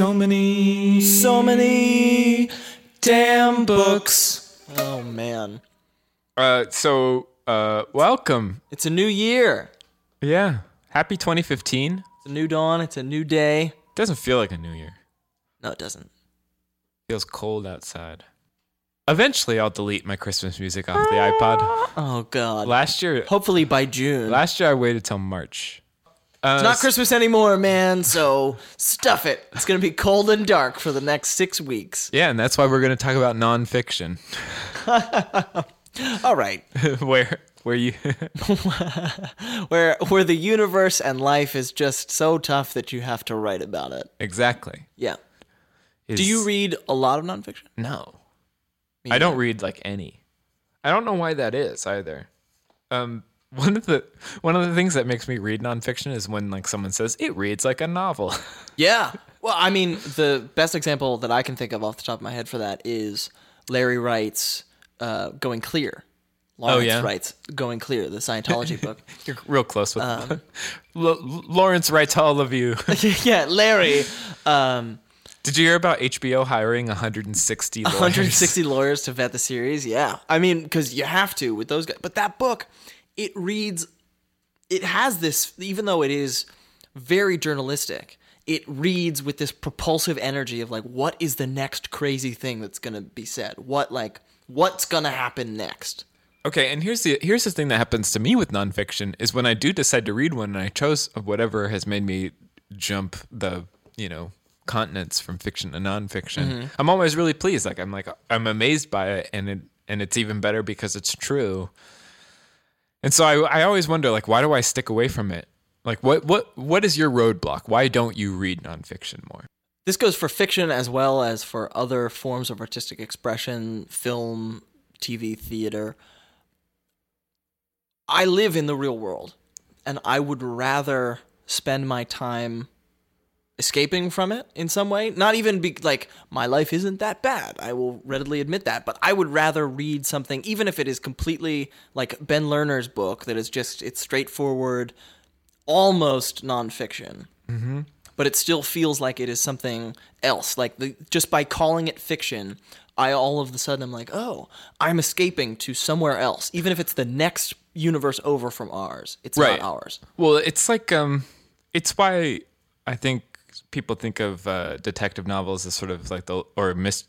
So many, so many damn books. Oh man, Uh, so, uh, welcome. it's a new year. Yeah. Happy 2015. It's a new dawn. It's a new day. Doesn't feel like a new year. No, it doesn't. Feels cold outside. Eventually, I'll delete my Christmas music off the iPod. Oh god. Last year, Hopefully by June. last year I waited till March. Uh, it's not Christmas anymore, man. So stuff it. It's gonna be cold and dark for the next six weeks. Yeah, and that's why we're going to talk about nonfiction, All right. where where you Where where the universe and life is just so tough that you have to write about it. exactly. Yeah. Is- Do you read a lot of nonfiction? No, I don't read like any. I don't know why that is either. Um, one of the one of the things that makes me read nonfiction is when like someone says it reads like a novel. Yeah. Well, I mean, the best example that I can think of off the top of my head for that is Larry Wright's uh, "Going Clear." Lawrence yeah? Wright's "Going Clear," the Scientology book. You're real close with Um, L- Lawrence writes all of you. yeah, Larry. Um, Did you hear about HBO hiring 160 lawyers? 160 lawyers to vet the series. Yeah, I mean, because you have to with those guys. But that book, it reads, it has this, even though it is very journalistic. It reads with this propulsive energy of like, what is the next crazy thing that's gonna be said? What like, what's gonna happen next? Okay, and here's the here's the thing that happens to me with nonfiction is when I do decide to read one and I chose whatever has made me jump the you know continents from fiction to nonfiction. Mm-hmm. I'm always really pleased. Like I'm like I'm amazed by it, and it and it's even better because it's true. And so I I always wonder like why do I stick away from it? Like what what what is your roadblock? Why don't you read nonfiction more? This goes for fiction as well as for other forms of artistic expression, film, TV, theater. I live in the real world, and I would rather spend my time escaping from it in some way. Not even be like my life isn't that bad. I will readily admit that, but I would rather read something even if it is completely like Ben Lerner's book that is just it's straightforward, almost nonfiction but it still feels like it is something else. Like the, just by calling it fiction, I all of a sudden I'm like, oh, I'm escaping to somewhere else, even if it's the next universe over from ours. It's Right. not ours. Well, it's like um, it's why I think people think of uh, detective novels as sort of like the or mis-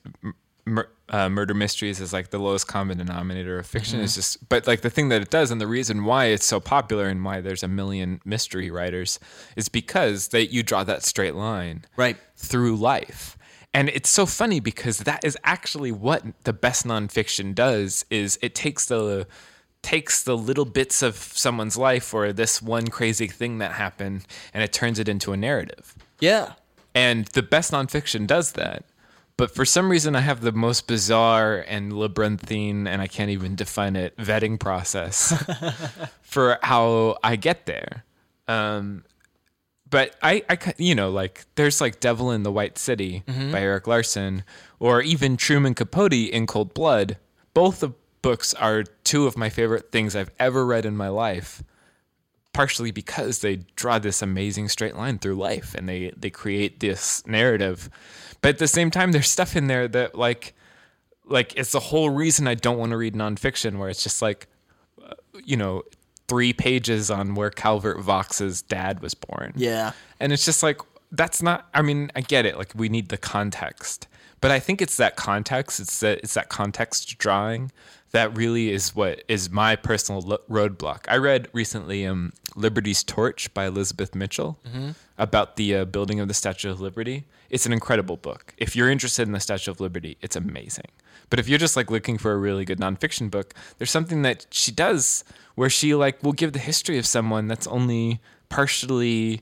mur- uh, murder mysteries as like the lowest common denominator of fiction. Is just, but like the thing that it does, and the reason why it's so popular and why there's a million mystery writers is because that you draw that straight line Right. through life. And it's so funny because that is actually what the best nonfiction does is it takes the takes the little bits of someone's life or this one crazy thing that happened and it turns it into a narrative. Yeah. And the best nonfiction does that. But for some reason, I have the most bizarre and labyrinthine, and I can't even define it, vetting process for how I get there. Um, but I, I, you know, like there's like Devil in the White City by Erik Larson, or even Truman Capote in Cold Blood. Both the books are two of my favorite things I've ever read in my life. partially because they draw this amazing straight line through life and they they create this narrative. But at the same time, there's stuff in there that like like it's the whole reason I don't want to read nonfiction, where it's just like uh, you know three pages on where Calvert Vaux's dad was born. Yeah. And it's just like that's not I mean, I get it. Like we need the context. But I think it's that context, it's that it's that context drawing that really is what is my personal lo- roadblock. I read recently um Liberty's Torch by Elizabeth Mitchell about the uh, building of the Statue of Liberty. It's an incredible book. If you're interested in the Statue of Liberty, it's amazing. But if you're just like looking for a really good nonfiction book, there's something that she does where she like will give the history of someone that's only partially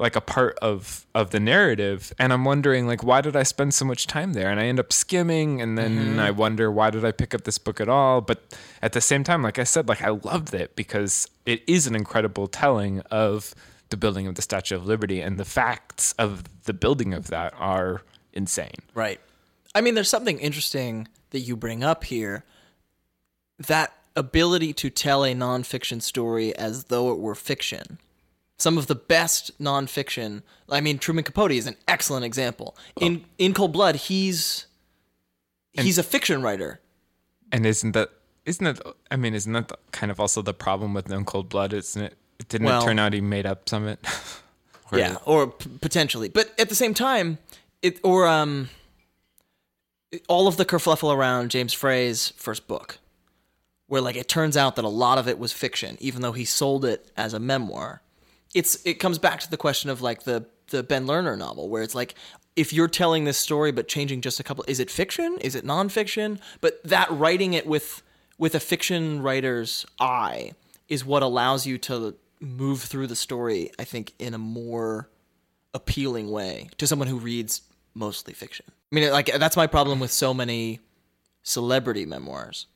like a part of of the narrative and i'm wondering like why did i spend so much time there and i end up skimming and then mm-hmm. i wonder why did i pick up this book at all but at the same time like i said like i loved it because it is an incredible telling of the building of the statue of liberty and the facts of the building of that are insane Right. I mean, there's something interesting that you bring up here. That ability to tell a nonfiction story as though it were fiction. Some of the best nonfiction. I mean, Truman Capote is an excellent example. In In Cold Blood, he's he's a fiction writer. and isn't that isn't that i mean isn't that kind of also the problem with no cold blood isn't it didn't Well- it turn out he made up some of it Or- yeah, or p- potentially. But at the same time, it or um, all of the kerfluffle around James Frey's first book, where like it turns out that a lot of it was fiction, even though he sold it as a memoir. It's it comes back to the question of like the the Ben Lerner novel, where it's like if you're telling this story but changing just a couple, is it fiction? Is it nonfiction? But that writing it with with a fiction writer's eye is what allows you to move through the story, I think, in a more appealing way to someone who reads mostly fiction. I mean, like that's my problem with so many celebrity memoirs.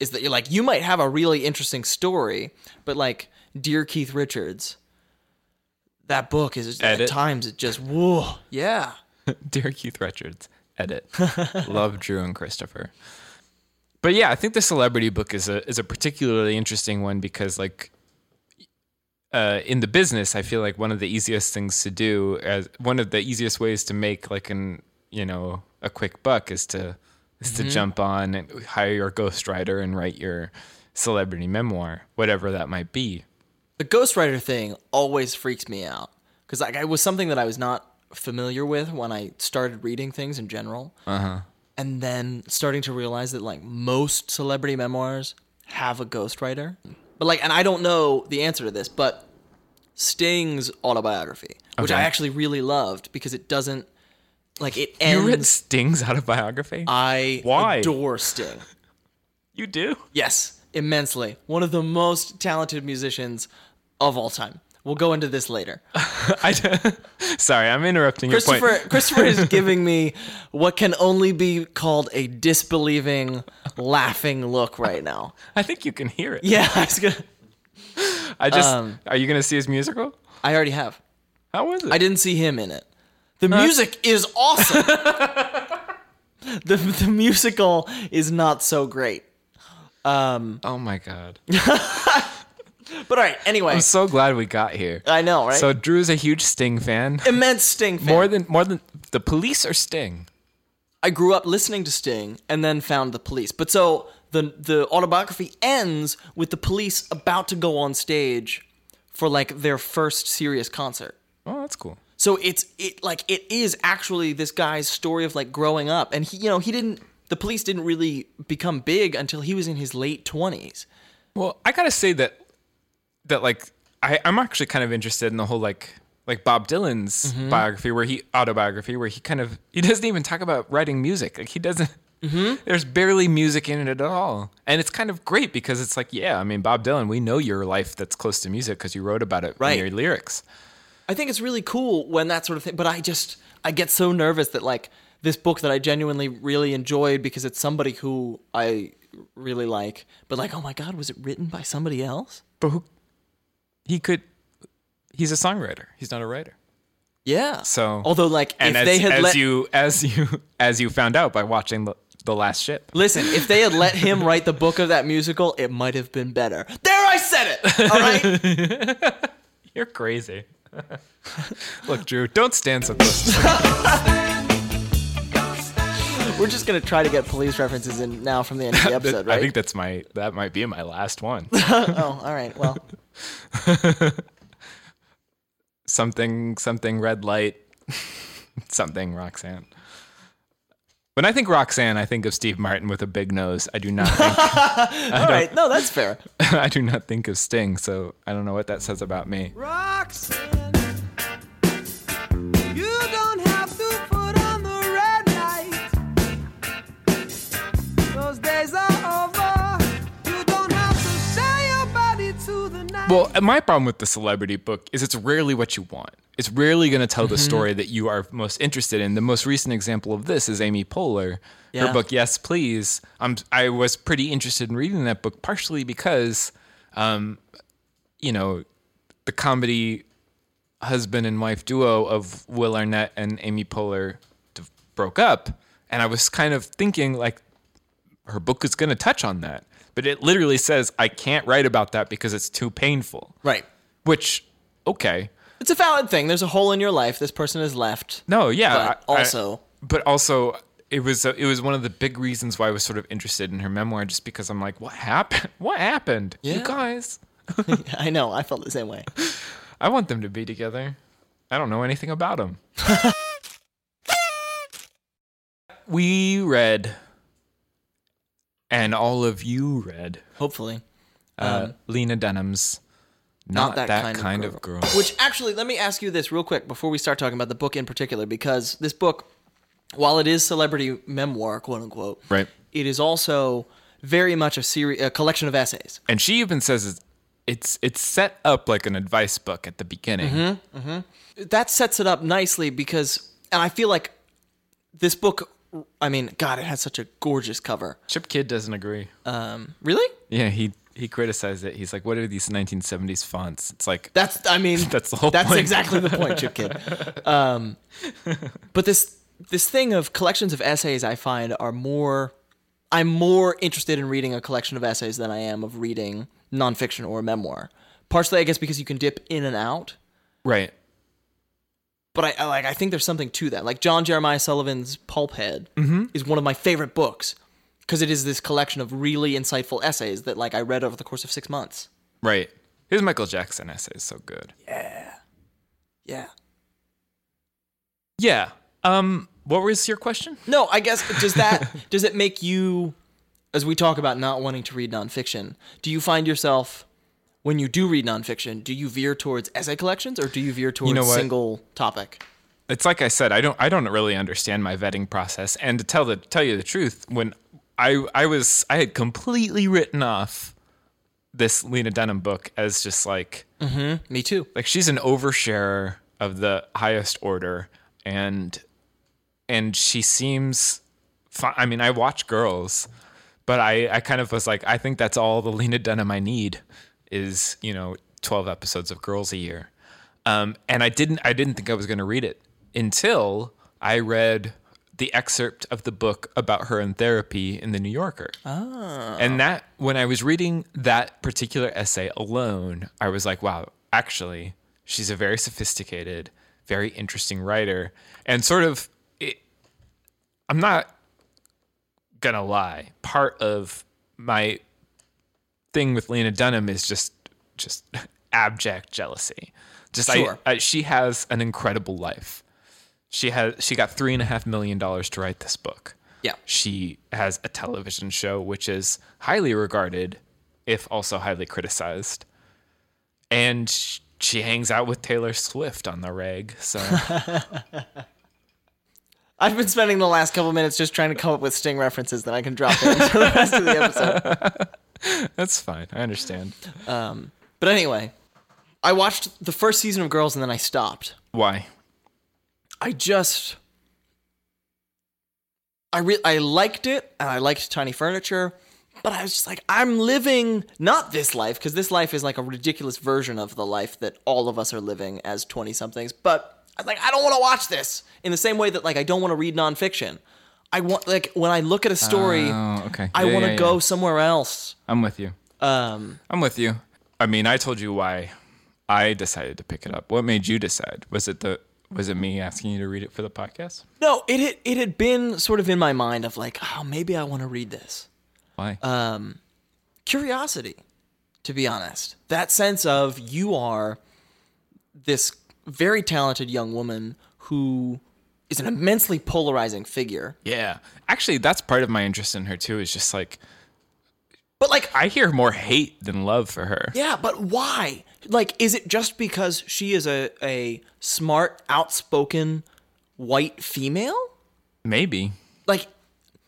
Is that you're like you might have a really interesting story, but like Dear Keith Richards, that book is Edit. at times it just whoa yeah Dear Keith Richards, edit. Love Drew and Christopher. But yeah, I think the celebrity book is a is a particularly interesting one because like uh, in the business, I feel like one of the easiest things to do as one of the easiest ways to make like an you know a quick buck is to is to jump on and hire your ghostwriter and write your celebrity memoir, whatever that might be. The ghostwriter thing always freaks me out because like it was something that I was not familiar with when I started reading things in general. Uh-huh. And then starting to realize that like most celebrity memoirs have a ghostwriter. But like and I don't know the answer to this, but Sting's autobiography, which I actually really loved because it doesn't like it ends. You read Sting's autobiography? I Why? adore Sting. you do? Yes, immensely. One of the most talented musicians of all time. We'll go into this later. I Sorry, I'm interrupting your point. Christopher Christopher is giving me what can only be called a disbelieving, laughing look right now. I think you can hear it. Yeah, I was gonna. I just Um, are you gonna see his musical? I already have. How was it? I didn't see him in it. The music is awesome. the the musical is not so great. oh my god! But all right, anyway, I'm so glad we got here. I know, right? So Drew's a huge Sting fan. Immense Sting fan. More than more than the police or Sting. I grew up listening to Sting and then found the police. But so the the autobiography ends with the police about to go on stage for like their first serious concert. Oh, that's cool. So it's it like it is actually this guy's story of like growing up and he you know, he didn't the police didn't really become big until he was in his late 20s. Well, I gotta say that that like I, I'm actually kind of interested in the whole like like Bob Dylan's Mm-hmm. biography where he autobiography where he kind of he doesn't even talk about writing music. Like he doesn't. Mm-hmm. There's barely music in it at all, and it's kind of great because it's like, yeah, I mean, Bob Dylan, we know your life that's close to music because you wrote about it Right. in your lyrics. I think it's really cool when that sort of thing. But I just I get so nervous that like this book that I genuinely really enjoyed because it's somebody who I really like, but like oh my god, was it written by somebody else? But who? He could. He's a songwriter. He's not a writer. Yeah. So although like and if as, they had as let you as you as you found out by watching the, The Last Ship. Listen, if they had let him write the book of that musical, it might have been better. There, I said it. All right. You're crazy. Look, Drew, don't stand so close. to. We're just gonna try to get police references in now from the end of the episode, right? I think that's my that might be my last one. oh, all right. Well, something something red light something Roxanne. When I think Roxanne, I think of Steve Martin with a big nose. I do not think all right. No, that's fair. I do not think of Sting, so I don't know what that says about me. Roxanne, Well, my problem with the celebrity book is it's rarely what you want. It's rarely going to tell the story that you are most interested in. The most recent example of this is Amy Poehler. Yeah. Her book, Yes Please. I'm, I was pretty interested in reading that book, partially because, um, you know, the comedy husband and wife duo of Will Arnett and Amy Poehler broke up. And I was kind of thinking, like, her book is going to touch on that. But it literally says, I can't write about that because it's too painful. Right. Which, okay. It's a valid thing. There's a hole in your life. This person has left. No, yeah. But I- I- also- but also, it was it was one of the big reasons why I was sort of interested in her memoir, just because I'm like, what happened? What happened? Yeah. You guys, I know. I felt the same way. I want them to be together. I don't know anything about them. we read, and all of you read, Hopefully. uh, Lena Dunham's "Not, that, kind, of, girl." Which actually, let me ask you this real quick before we start talking about the book in particular, because this book, while it is celebrity memoir, quote unquote, Right. it is also very much a series, a collection of essays. And she even says it's it's, it's set up like an advice book at the beginning. Mm-hmm. That sets it up nicely because, and I feel like this book. I mean, God, it has such a gorgeous cover. Chip Kidd doesn't agree. Um, really? Yeah, he he criticized it. He's like, "What are these 1970s fonts?" It's like That's. I mean, That's the whole That's point. exactly the point, Chip Kidd. Um, but this this thing of collections of essays, I find, are more. I'm more interested in reading a collection of essays than I am of reading nonfiction or memoir. Partially, I guess, because you can dip in and out. right. But I, I like. I think there's something to that. Like John Jeremiah Sullivan's Pulphead Mm-hmm. is one of my favorite books because it is this collection of really insightful essays that, like, I read over the course of six months. Right. His Michael Jackson essay is so good. Yeah. Yeah. Yeah. Um. What was your question? No, I guess does that does it make you, as we talk about not wanting to read nonfiction, do you find yourself when you do read nonfiction, do you veer towards essay collections or do you veer towards know single topic? It's like I said. I don't. I don't really understand my vetting process. And to tell the tell you the truth, when I I was I had completely written off this Lena Dunham book as just like mm-hmm. Me too. like she's an oversharer of the highest order and and she seems fi- i mean i watch girls but i i kind of was like i think that's all the lena dunham i need is you know 12 episodes of girls a year. Um, and i didn't i didn't think i was going to read it until i read the excerpt of the book about her in therapy in the new yorker. And that when I was reading that particular essay alone, I was like, wow, actually, she's a very sophisticated, very interesting writer. And sort of it, I'm not gonna lie, part of my thing with Lena Dunham is just just abject jealousy. Just Sure. I, I she has an incredible life. She has she got three and a half million dollars to write this book Yeah. she has a television show which is highly regarded, if also highly criticized. And she hangs out with Taylor Swift on the reg. So I've been spending the last couple minutes just trying to come up with Sting references that I can drop in for the rest of the episode. that's fine. I understand. Um, but anyway, I watched the first season of Girls and then I stopped. Why? I just I re- I liked it and I liked Tiny Furniture, but I was just like I'm living not this life because this life is like a ridiculous version of the life that all of us are living as 20 somethings, but I was like I don't want to watch this in the same way that like I don't want to read nonfiction. I want like when I look at a story, Oh, okay. I Yeah, want to yeah, go somewhere else. I'm with you. Um, I'm with you. I mean, I told you why I decided to pick it up. What made you decide? Was it the was it me asking you to read it for the podcast? no, it had, it had been sort of in my mind of like, oh, maybe I want to read this. Why? Um, curiosity, to be honest. That sense of you are this very talented young woman who is an immensely polarizing figure. yeah. Actually, that's part of my interest in her too. Is just like But like, I hear more hate than love for her. yeah, but why? Like, is it just because she is a, a smart, outspoken white female? Maybe. like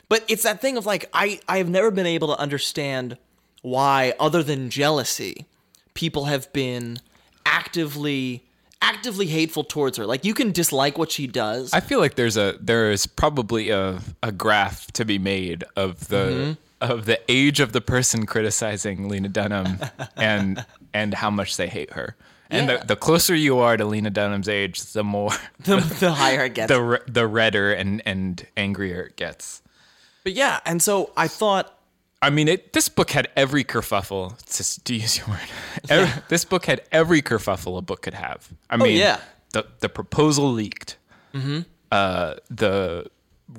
but it's that thing of like i i have never been able to understand why other than jealousy people have been actively actively hateful towards her like you can dislike what she does I feel like there's a there is probably a a graph to be made of the mm-hmm. of the age of the person criticizing Lena Dunham and and how much they hate her. And Yeah. the, the closer you are to Lena Dunham's age, the more the, the higher it gets the the redder and and angrier it gets. but yeah and so i thought I mean, it, this book had every kerfuffle, to, to use your word. Every- This book had every kerfuffle a book could have. I mean, yeah. the, the proposal leaked. Uh, the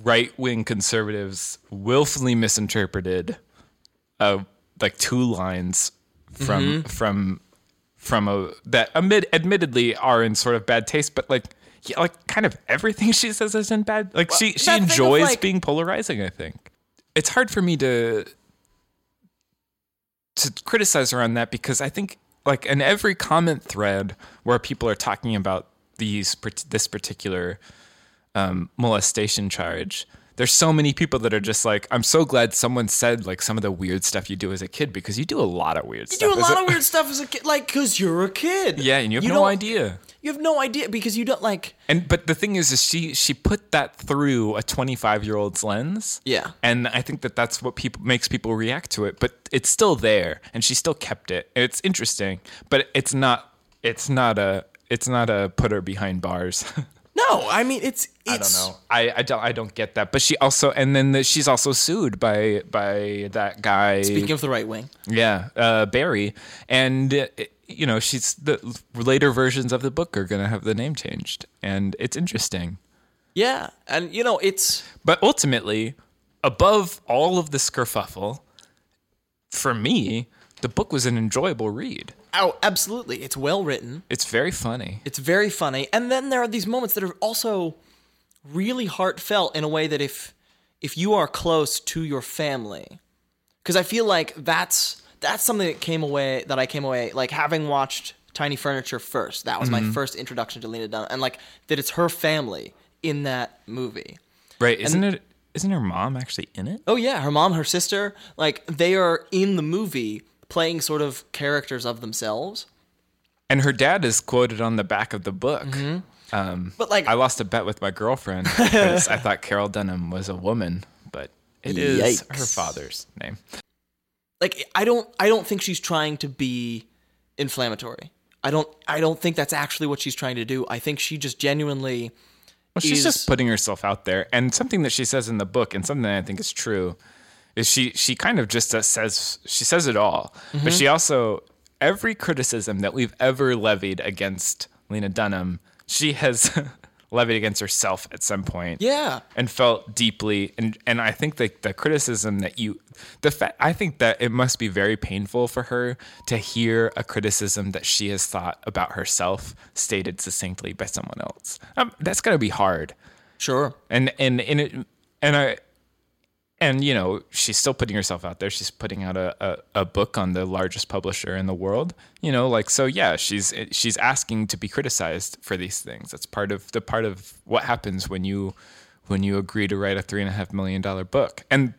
right wing conservatives willfully misinterpreted uh, like two lines from from from a that amid, admittedly are in sort of bad taste, but like yeah, like kind of everything she says is in bad. Like she she of, enjoys like- being polarizing. I think it's hard for me to to criticize her on that because I think like in every comment thread where people are talking about these this particular um, molestation charge. There's so many people that are just like, I'm so glad someone said like some of the weird stuff you do as a kid because you do a lot of weird you stuff. do a lot of weird stuff as a kid like because you're a kid Yeah, and you have no idea. You have no idea because you don't like And but the thing is, is she she put that through a 25 year old's lens. Yeah. and I think that that's what people makes people react to it. But it's still there, and she still kept it. And It's interesting, but it's not. It's not a. It's not a put her behind bars. no i mean it's it's I don't know. I, I don't I don't get that. But she also and then the, she's also sued by by that guy. speaking of the right wing yeah, uh, Barry, and uh, you know she's the later versions of the book are gonna have the name changed, and it's interesting. yeah and you know it's But ultimately, above all of this kerfuffle, for me, the book was an enjoyable read. oh absolutely it's well written It's very funny. It's very funny. And then there are these moments that are also really heartfelt in a way that if if you are close to your family cuz I feel like that's that's something that came away that I came away like having watched Tiny Furniture first. That was my first introduction to Lena Dunham and like that it's her family in that movie. Right? Isn't it? Isn't her mom actually in it? Oh yeah, her mom, her sister, like they are in the movie playing sort of characters of themselves. And her dad is quoted on the back of the book. Um, But like I lost a bet with my girlfriend because I thought Carroll Dunham was a woman, but it is her father's name. Like I don't I don't think she's trying to be inflammatory. I don't I don't think that's actually what she's trying to do. I think she just genuinely Well, she's is- just putting herself out there, and something that she says in the book, and something that I think is true, is she she kind of just uh, says she says it all, Mm-hmm. but she also every criticism that we've ever levied against Lena Dunham, she has levied against herself at some point. Yeah. and felt deeply, and and I think that the criticism that you, the fact I think that it must be very painful for her to hear a criticism that she has thought about herself stated succinctly by someone else. Um, that's gonna be hard Sure. and and and it and I and you know she's still putting herself out there. She's putting out a, a, a book on the largest publisher in the world. You know, like so. Yeah, she's she's asking to be criticized for these things. That's part of the part of what happens when you when you agree to write a three and a half million dollar book. And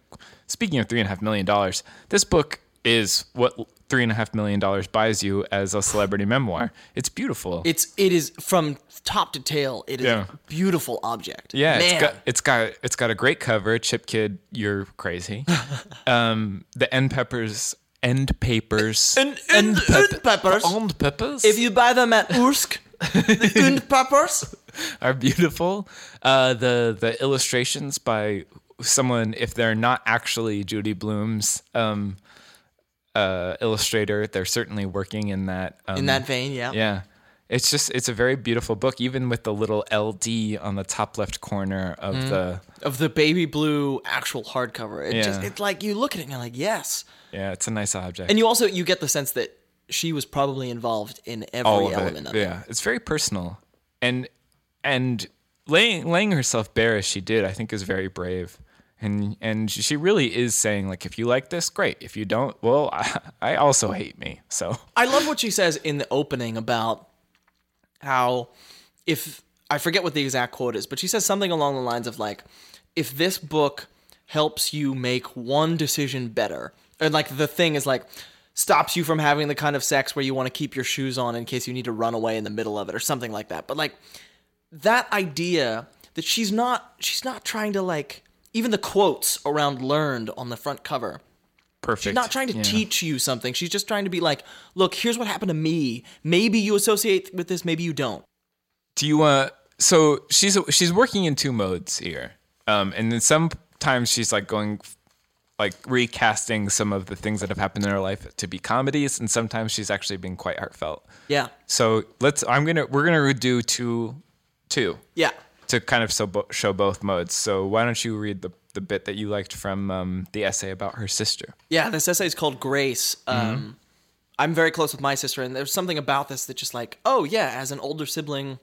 speaking of three and a half million dollars, this book is what three and a half million dollars buys you as a celebrity memoir. It's beautiful. It's it is from top to tail, it is Yeah. a beautiful object. Yeah, Man. it's got it's got it's got a great cover. Chip Kidd, you're crazy. um, the end peppers, end papers, And- and- and peppers. end peppers. if you buy them at Ursk, the und peppers. are beautiful. Uh, the the illustrations by someone if they're not actually Judy Blume's um, uh, illustrator, they're certainly working in that um, In that vein, yeah. Yeah. It's just it's a very beautiful book, even with the little LD on the top left corner of Mm. the Of the baby blue actual hardcover. It just it's like you look at it and you're like, yes. yeah, it's a nice object. And you also you get the sense that she was probably involved in every of element it. of it. yeah, it's very personal, and and laying laying herself bare as she did, I think, is very brave. And and she really is saying like, if you like this, great. If you don't, well, I, I also hate me. So I love what she says in the opening about how if I forget what the exact quote is, but she says something along the lines of like, if this book helps you make one decision better, and like the thing is like stops you from having the kind of sex where you want to keep your shoes on in case you need to run away in the middle of it or something like that. But like that idea that she's not she's not trying to like even the quotes around learned on the front cover perfect. She's not trying to Yeah. teach you something. She's just trying to be like, look, here's what happened to me. Maybe you associate with this, maybe you don't. Do you want? So she's she's working in two modes here, um, and then sometimes she's like going, like recasting some of the things that have happened in her life to be comedies, and sometimes she's actually being quite heartfelt. Yeah. So let's. I'm gonna. We're gonna do two, two Yeah. To kind of so bo- show both modes. So why don't you read the the bit that you liked from um, the essay about her sister? Yeah, this essay is called Grace. Mm-hmm. Um, I'm very close with my sister, and there's something about this that just like, oh, yeah, as an older sibling,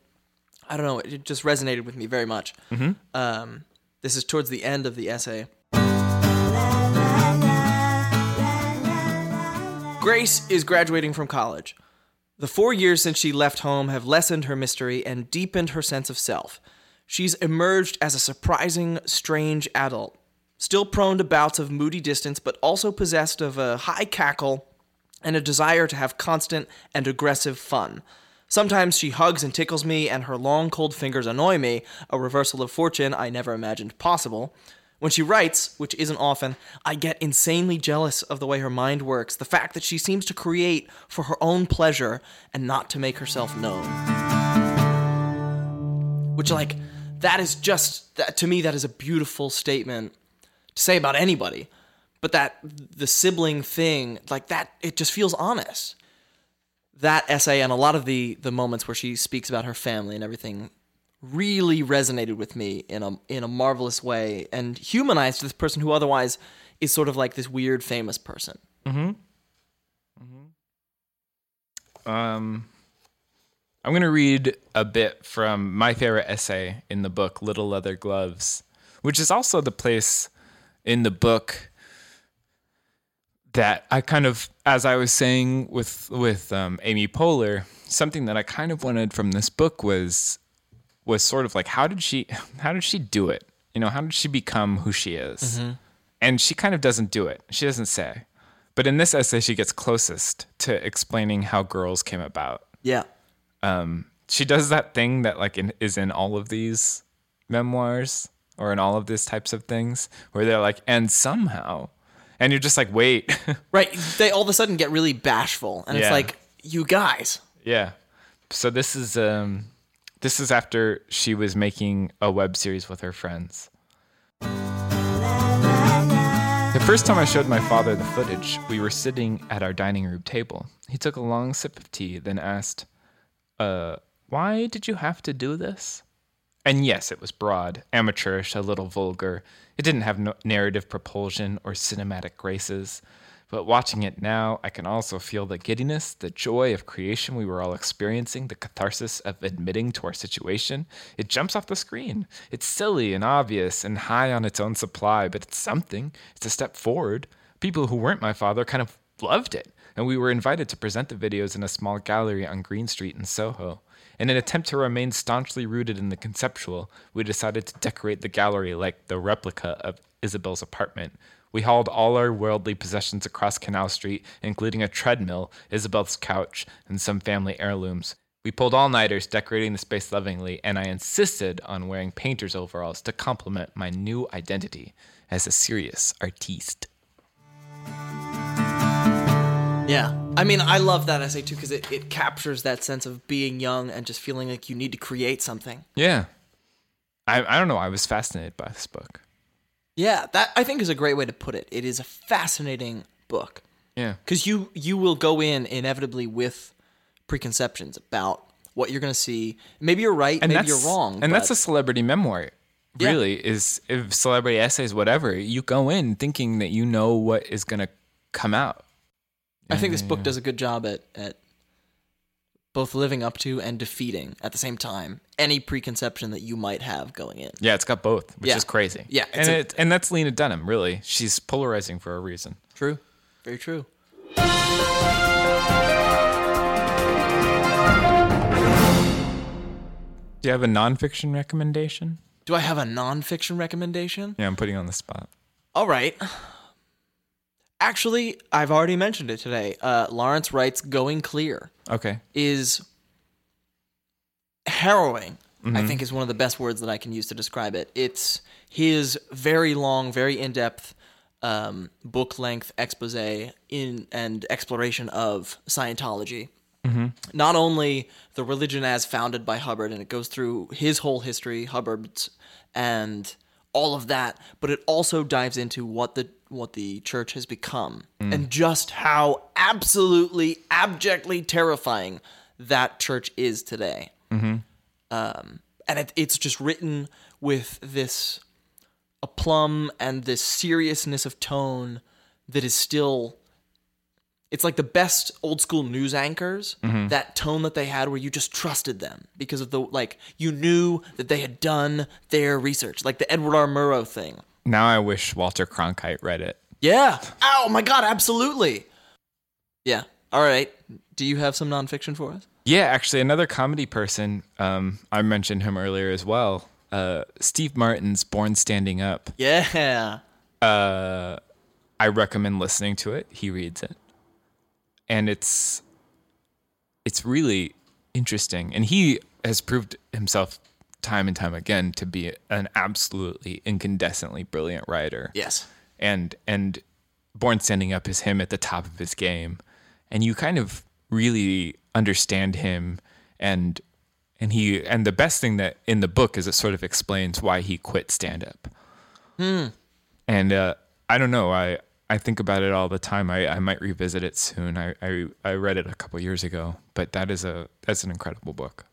I don't know, it just resonated with me very much. Mm-hmm. Um, this is towards the end of the essay. Grace is graduating from college. The four years since she left home have lessened her mystery and deepened her sense of self. She's emerged as a surprising, strange adult, still prone to bouts of moody distance, but also possessed of a high cackle and a desire to have constant and aggressive fun. Sometimes she hugs and tickles me, and her long, cold fingers annoy me, a reversal of fortune I never imagined possible. When she writes, which isn't often, I get insanely jealous of the way her mind works, the fact that she seems to create for her own pleasure and not to make herself known. Which, like, that is just, that, to me, that is a beautiful statement to say about anybody. But that, the sibling thing, like, that, it just feels honest that essay and a lot of the the moments where she speaks about her family and everything really resonated with me in a in a marvelous way and humanized this person who otherwise is sort of like this weird famous person. Mm-hmm. Mm-hmm. Um, I'm going to read a bit from my favorite essay in the book, Little Leather Gloves, which is also the place in the book that I kind of, as I was saying with with um, Amy Poehler, something that I kind of wanted from this book was was sort of like how did she how did she do it? You know, how did she become who she is? And she kind of doesn't do it. She doesn't say. But in this essay, she gets closest to explaining how girls came about. Yeah. Um, she does that thing that like in, is in all of these memoirs or in all of these types of things where they're like, and somehow, and you're just like, wait, Right, they all of a sudden get really bashful and it's like you guys. yeah. So this is um, this is after she was making a web series with her friends. The first time I showed my father the footage, we were sitting at our dining room table. He took a long sip of tea, then asked, Uh, why did you have to do this? And yes, it was broad, amateurish, a little vulgar. It didn't have no narrative propulsion or cinematic graces. But watching it now, I can also feel the giddiness, the joy of creation we were all experiencing, the catharsis of admitting to our situation. It jumps off the screen. It's silly and obvious and high on its own supply, but it's something. It's a step forward. People who weren't my father kind of loved it, and we were invited to present the videos in a small gallery on Green Street in Soho. In an attempt to remain staunchly rooted in the conceptual, we decided to decorate the gallery like the replica of Isabel's apartment. We hauled all our worldly possessions across Canal Street, including a treadmill, Isabel's couch, and some family heirlooms. We pulled all nighters, decorating the space lovingly, and I insisted on wearing painter's overalls to complement my new identity as a serious artiste. Yeah. I mean, I love that essay too because it, it captures that sense of being young and just feeling like you need to create something. Yeah. I, I don't know. I was fascinated by this book. Yeah, that I think is a great way to put it. It is a fascinating book Yeah. because you you will go in inevitably with preconceptions about what you're going to see. Maybe you're right, And maybe you're wrong. And that's a celebrity memoir. Yeah. Really, is if celebrity essays, whatever. You go in thinking that you know what is going to come out. I think this book does a good job at at both living up to and defeating at the same time any preconception that you might have going in. Yeah, it's got both, which Yeah. is crazy. Yeah, and a- it, and that's Lena Dunham. Really, she's polarizing for a reason. True. Very true. Do you have a nonfiction recommendation? Do I have a nonfiction recommendation? Yeah, I'm putting you on the spot. All right. Actually, I've already mentioned it today. Uh, Lawrence Wright's Going Clear Okay. is harrowing. I think is one of the best words that I can use to describe it. It's his very long, very in-depth, um, book-length expose in and exploration of Scientology. Not only the religion as founded by Hubbard, and it goes through his whole history, Hubbard's, and all of that, but it also dives into what the what the church has become and just how absolutely abjectly terrifying that church is today. Um, and it, it's just written with this aplomb and this seriousness of tone that is still it's like the best old school news anchors that tone that they had where you just trusted them because of the like you knew that they had done their research like the edward r murrow thing Now I wish Walter Cronkite read it. yeah oh my god absolutely yeah all right do you have some nonfiction for us Yeah, actually, another comedy person. Um, I mentioned him earlier as well. Uh, Steve Martin's "Born Standing Up." yeah Uh, I recommend listening to it. He reads it, and it's it's really interesting. And he has proved himself time and time again to be an absolutely incandescently brilliant writer. yes and and Born Standing Up is him at the top of his game, and you kind of really understand him and and he and the best thing that in the book is it sort of explains why he quit stand up. And uh, I don't know, I I think about it all the time. I, I might revisit it soon. I, I I read it a couple years ago, but that is a that's an incredible book.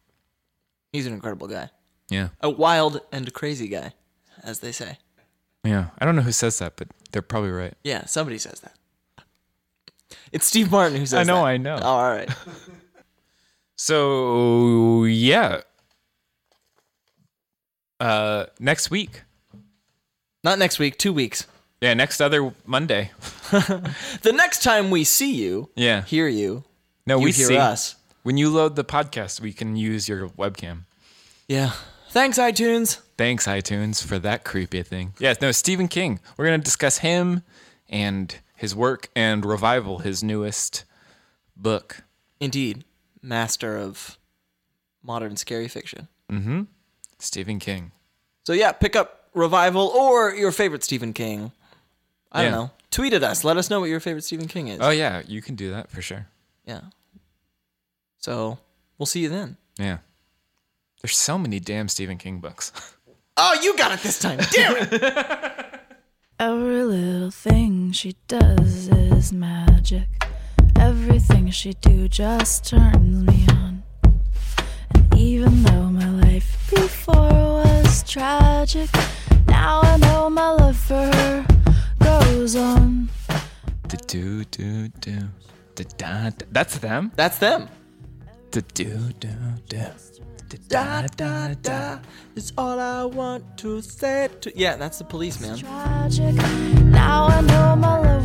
he's an incredible guy Yeah. a wild and crazy guy, as they say. Yeah. I don't know who says that, but they're probably right. Yeah, somebody says that. It's Steve Martin who says that. I know, that. I know. Oh, all right. So yeah. Uh next week. Not next week, two weeks. Yeah, next other Monday. The next time we see you, Yeah. hear you, No, you we hear see us. when you load the podcast, we can use your webcam. Yeah. Thanks, iTunes. Thanks, iTunes, for that creepy thing. Yeah, no, Stephen King. We're gonna discuss him and his work and Revival, his newest book. Indeed, master of modern scary fiction. Mm-hmm. Stephen King. So yeah, pick up Revival or your favorite Stephen King. I Yeah. don't know. Tweet at us. Let us know what your favorite Stephen King is. Oh yeah, you can do that for sure. Yeah. So we'll see you then. Yeah. There's so many damn Stephen King books. Oh, you got it this time. Damn it. Every little thing she does is magic. Everything she do just turns me on. And even though my life before was tragic, now I know my love for her goes on. Do do do do. Da, da, da. That's them. That's them. Do do do do. Da da da is all I want to say to. Yeah, that's the police, man. Tragic, now I know my